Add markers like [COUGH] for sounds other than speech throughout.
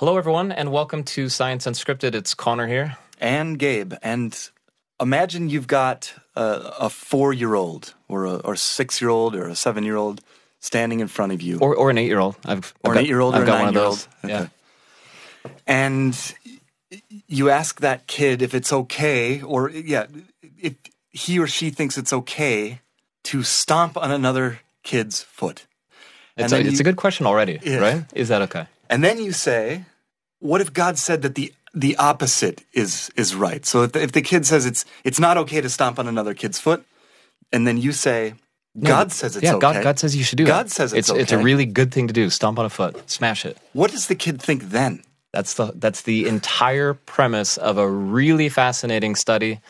Hello, everyone, and welcome to Science Unscripted. It's Connor here. And Gabe. And imagine you've got a, a four year old or a or six year old or a seven year old standing in front of you. Or, or an eight year old. I've Or I've an eight year old or a nine of year old. Yeah. And you ask that kid if it's okay, or yeah, if he or she thinks it's okay to stomp on another kid's foot. It's, a, it's you- a good question already, Yeah. right? Is that okay? And then you say, what if God said that the the opposite is is right? So if the, if the kid says it's it's not okay to stomp on another kid's foot, and then you say God says it's yeah, okay. God, God says you should do it. God that. says it's it's a really good thing to do. Stomp on a foot, smash it. What does the kid think then? That's the that's the entire premise of a really fascinating study,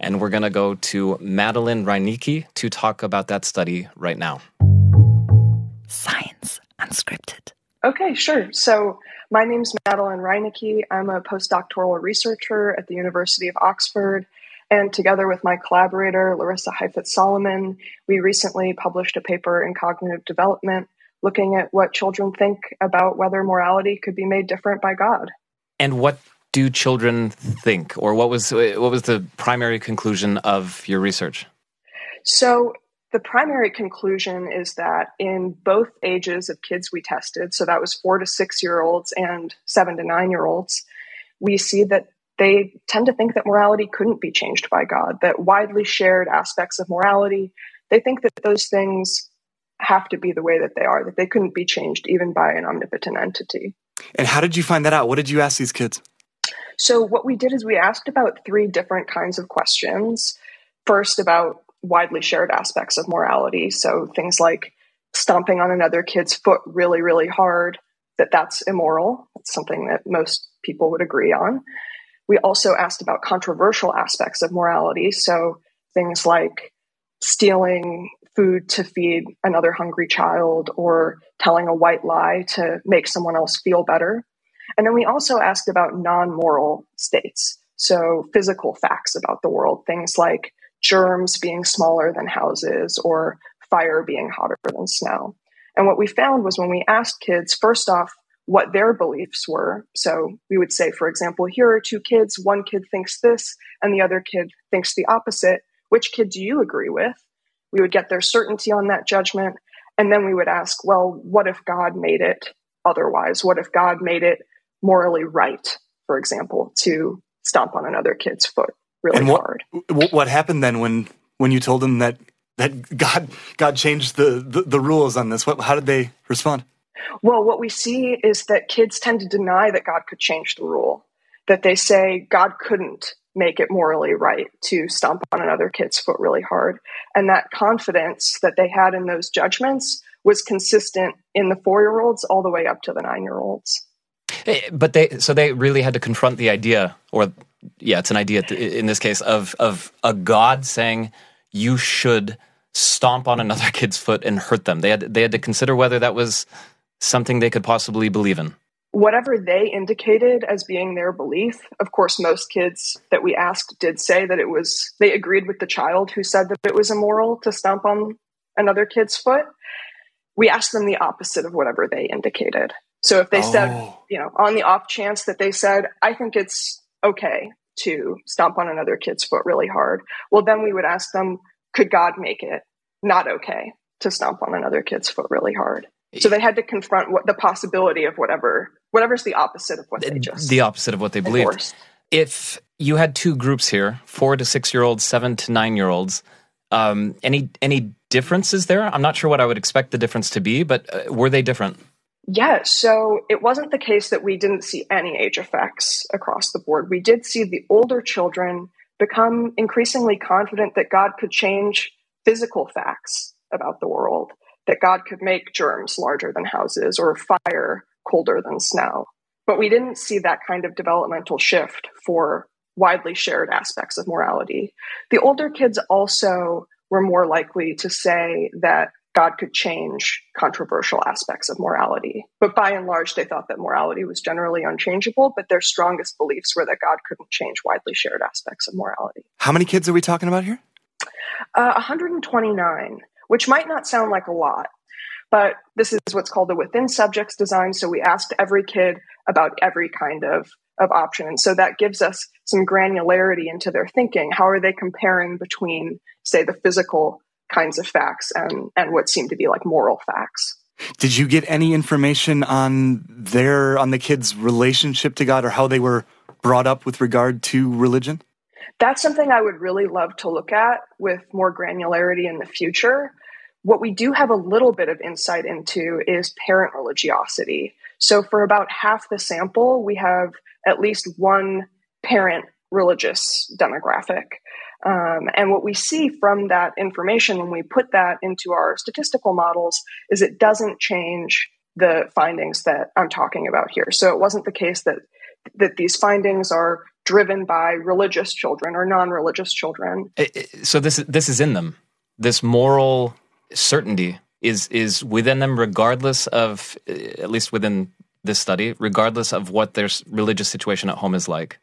and we're gonna go to Madeline Reinecke to talk about that study right now. Science Unscripted. Okay, sure. So my name's Madeline Reinecke. I'm a postdoctoral researcher at the University of Oxford. And together with my collaborator, Larisa Heiphetz Solomon, we recently published a paper in cognitive development looking at what children think about whether morality could be made different by God. And what do children think, or what was what was the primary conclusion of your research? So the primary conclusion is that in both ages of kids we tested, so that was four to six year olds and seven to nine year olds, we see that they tend to think that morality couldn't be changed by God, that widely shared aspects of morality, they think that those things have to be the way that they are, that they couldn't be changed even by an omnipotent entity. And how did you find that out? What did you ask these kids? So, what we did is we asked about three different kinds of questions. First, about widely shared aspects of morality. So, things like stomping on another kid's foot really, really hard, that that's immoral. That's something that most people would agree on. We also asked about controversial aspects of morality. So, things like stealing food to feed another hungry child or telling a white lie to make someone else feel better. And then we also asked about non moral states. So, physical facts about the world, things like germs being smaller than houses or fire being hotter than snow. And what we found was when we asked kids, first off, what their beliefs were. So, we would say, for example, here are two kids, one kid thinks this and the other kid thinks the opposite. Which kid do you agree with? We would get their certainty on that judgment. And then we would ask, well, what if God made it otherwise? What if God made it morally right, for example, to stomp on another kid's foot really And what- hard? What, what happened then when when you told them that that God God changed the the, the rules on this? What, how did they respond? Well, what we see is that kids tend to deny that God could change the rule, that they say God couldn't make it morally right to stomp on another kid's foot really hard. And that confidence that they had in those judgments was consistent in the four year olds all the way up to the nine year olds. Eh, But they so they really had to confront the idea, or yeah, it's an idea in this case of of a God saying you should stomp on another [LAUGHS] kid's foot and hurt them. They had they had to consider whether that was something they could possibly believe in. whatever they indicated as being their belief, of course, most kids that we asked did say that it was, they agreed with the child who said that it was immoral to stomp on another kid's foot. We asked them the opposite of whatever they indicated. So if they said, Oh. you know, on the off chance that they said, I think it's okay to stomp on another kid's foot really hard, well, then we would ask them, could God make it not okay to stomp on another kid's foot really hard? So they had to confront what the possibility of whatever whatever's the opposite of what they just the opposite of what they believed. If you had two groups here, four to six year olds, seven to nine year olds, um, any any differences there? I'm not sure what I would expect the difference to be, but uh, were they different? Yeah, so it wasn't the case that we didn't see any age effects across the board. We did see the older children become increasingly confident that God could change physical facts about the world, that God could make germs larger than houses or fire colder than snow. But we didn't see that kind of developmental shift for widely shared aspects of morality. The older kids also were more likely to say that God could change controversial aspects of morality. But by and large, they thought that morality was generally unchangeable, but their strongest beliefs were that God couldn't change widely shared aspects of morality. How many kids are we talking about here? Uh, 129, which might not sound like a lot, but this is what's called a within subjects design. So we asked every kid about every kind of of option. And so that gives us some granularity into their thinking. How are they comparing between, say, the physical kinds of facts and, and what seem to be like moral facts? Did you get any information on their on the kids' relationship to God or how they were brought up with regard to religion? That's something I would really love to look at with more granularity in the future. What we do have a little bit of insight into is parent religiosity. So, for about half the sample, we have at least one parent religious demographic. Um, and what we see from that information when we put that into our statistical models is it doesn't change the findings that I'm talking about here. So it wasn't the case that that these findings are driven by religious children or non-religious children. So this this is in them. This moral certainty is is within them, regardless of at least within this study, regardless of what their religious situation at home is like.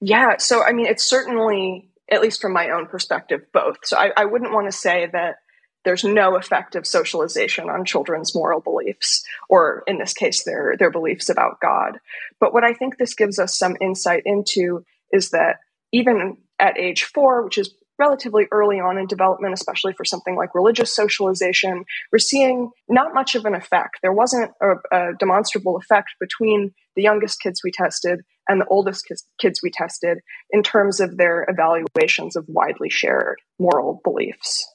Yeah. So I mean, it's certainly, at least from my own perspective, both. So I, I wouldn't want to say that there's no effective socialization on children's moral beliefs, or in this case, their their beliefs about God. But what I think this gives us some insight into is that even at age four, which is relatively early on in development, especially for something like religious socialization, we're seeing not much of an effect. There wasn't a, a demonstrable effect between the youngest kids we tested and the oldest kids we tested in terms of their evaluations of widely shared moral beliefs.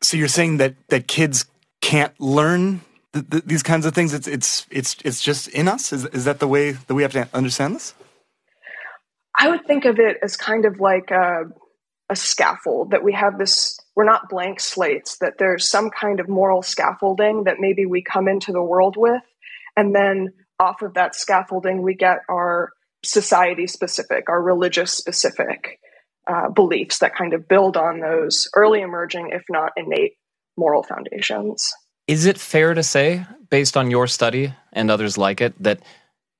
So you're saying that that kids can't learn th- th- these kinds of things? It's it's it's it's just in us. Is is that the way that we have to understand this? I would think of it as kind of like a, a scaffold that we have this. We're not blank slates. That there's some kind of moral scaffolding that maybe we come into the world with, and then off of that scaffolding we get our society specific, our religious specific uh, beliefs that kind of build on those early emerging, if not innate, moral foundations. Is it fair to say, based on your study and others like it, that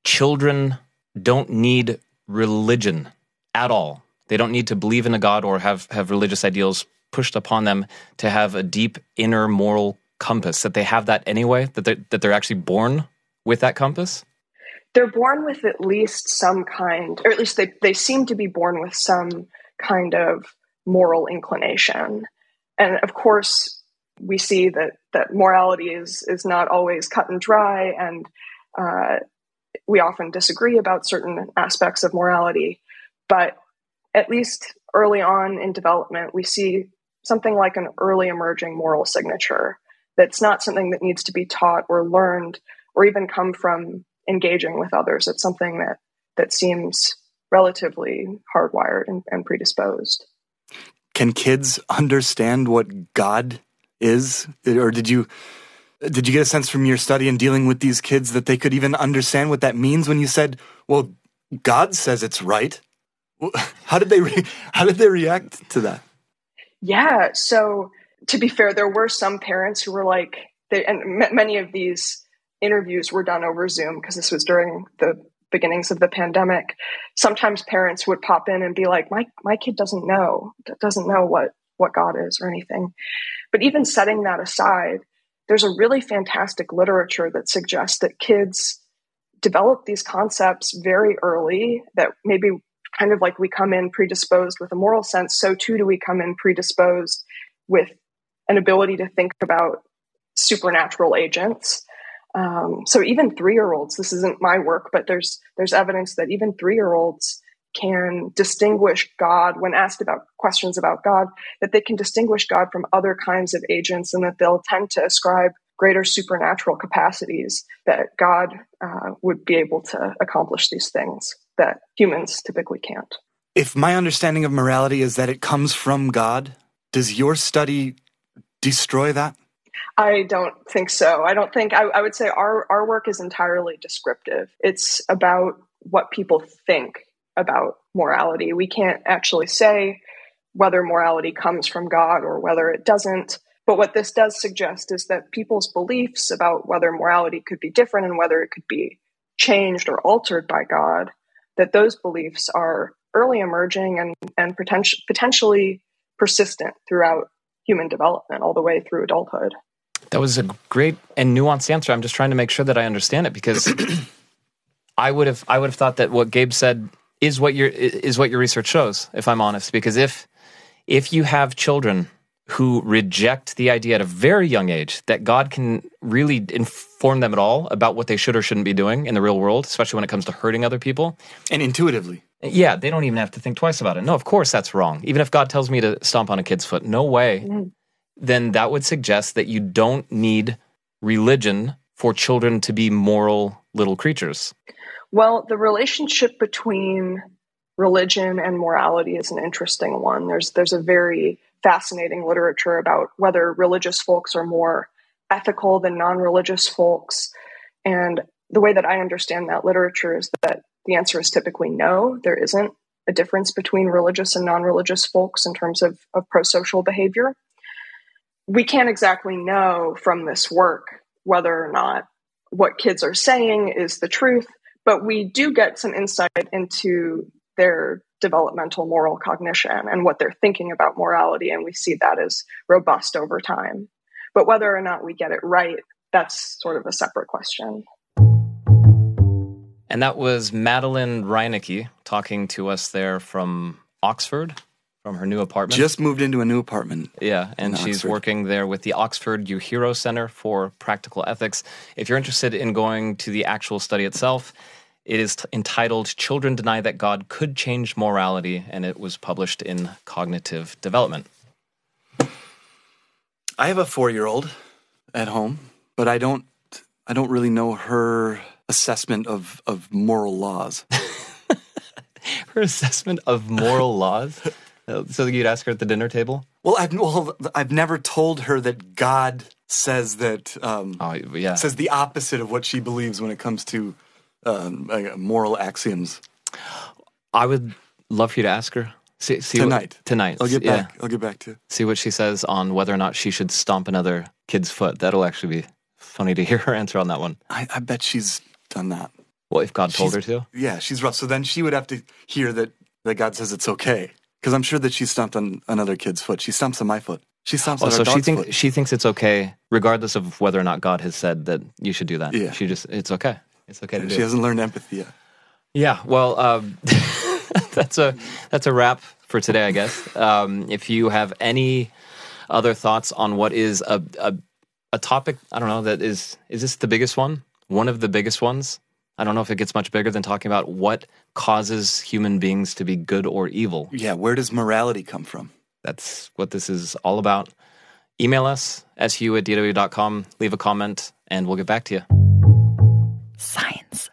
children don't need religion at all? They don't need to believe in a God or have, have religious ideals pushed upon them to have a deep inner moral compass, that they have that anyway, that they're, that they're actually born with that compass? They're born with at least some kind, or at least they, they seem to be born with some kind of moral inclination. And of course, we see that that morality is is not always cut and dry, and uh, we often disagree about certain aspects of morality. But at least early on in development, we see something like an early emerging moral signature. That's not something that needs to be taught or learned or even come from engaging with others. It's something that that seems relatively hardwired and, and predisposed. Can kids understand what God is, or did you? Did you get a sense from your study in dealing with these kids that they could even understand what that means when you said, "Well, God says it's right"? [LAUGHS] How did they re- how did they react to that? Yeah, so to be fair, there were some parents who were like, they, and m- many of these interviews were done over Zoom because this was during the beginnings of the pandemic. Sometimes parents would pop in and be like, "My my kid doesn't know doesn't know what what God is or anything." But even setting that aside, there's a really fantastic literature that suggests that kids develop these concepts very early that maybe kind of like we come in predisposed with a moral sense so too do we come in predisposed with an ability to think about supernatural agents um, so even three year olds, this isn't my work, but there's there's evidence that even three year olds can distinguish God when asked about questions about God, that they can distinguish God from other kinds of agents, and that they'll tend to ascribe greater supernatural capacities that God uh, would be able to accomplish these things that humans typically can't. If my understanding of morality is that it comes from God, does your study destroy that? I don't think so. I don't think I, I, would say our our work is entirely descriptive. It's about what people think about morality. We can't actually say whether morality comes from God or whether it doesn't. But what this does suggest is that people's beliefs about whether morality could be different and whether it could be changed or altered by God, that those beliefs are early emerging and, and potentially potentially persistent throughout human development all the way through adulthood. That was a great and nuanced answer. I'm just trying to make sure that I understand it because I would have I would have thought that what Gabe said is what your is what your research shows. If I'm honest, because if if you have children who reject the idea at a very young age that God can really inform them at all about what they should or shouldn't be doing in the real world, especially when it comes to hurting other people. And intuitively. Yeah, they don't even have to think twice about it. No, of course that's wrong. Even if God tells me to stomp on a kid's foot, no way. Mm. Then that would suggest that you don't need religion for children to be moral little creatures. Well, the relationship between religion and morality is an interesting one. There's there's a very fascinating literature about whether religious folks are more ethical than non-religious folks. And the way that I understand that literature is that the answer is typically no. There isn't a difference between religious and non-religious folks in terms of, of pro-social behavior. We can't exactly know from this work whether or not what kids are saying is the truth, but we do get some insight into their developmental moral cognition and what they're thinking about morality, and we see that as robust over time. But whether or not we get it right, that's sort of a separate question. And that was Madeline Reinecke talking to us there from Oxford, from her new apartment. Just moved into a new apartment. Yeah, and she's Oxford. working there with the Oxford Uehiro Center for Practical Ethics. If you're interested in going to the actual study itself, it is t- entitled Children Deny That God Could Change Morality, and it was published in Cognitive Development. I have a four year old at home, but I don't I don't really know her assessment of, of moral laws. [LAUGHS] her assessment of moral laws? So you'd ask her at the dinner table? Well, I've well, I've never told her that God says that. Um, oh, yeah. Says the opposite of what she believes when it comes to um, uh, moral axioms. I would love for you to ask her. See, see tonight. What, tonight. I'll get back. Yeah. I'll get back to. See what she says on whether or not she should stomp another kid's foot. That'll actually be funny to hear her answer on that one. I, I bet she's done that. Well, if God told she's, her to. Yeah, she's rough. So then she would have to hear that that God says it's okay. Because I'm sure that she stomped on another kid's foot. She stomps on my foot. She stomps oh, on so she thinks foot. she thinks it's okay, regardless of whether or not God has said that you should do that. Yeah. She just it's okay. It's okay to do. She hasn't learned empathy yet. Yeah. Well, um, [LAUGHS] that's a that's a wrap for today, I guess. Um, if you have any other thoughts on what is a, a a topic, I don't know that is is this the biggest one? One of the biggest ones? I don't know if it gets much bigger than talking about what causes human beings to be good or evil. Yeah, where does morality come from? That's what this is all about. Email us, su at dw.com, leave a comment, and we'll get back to you. Science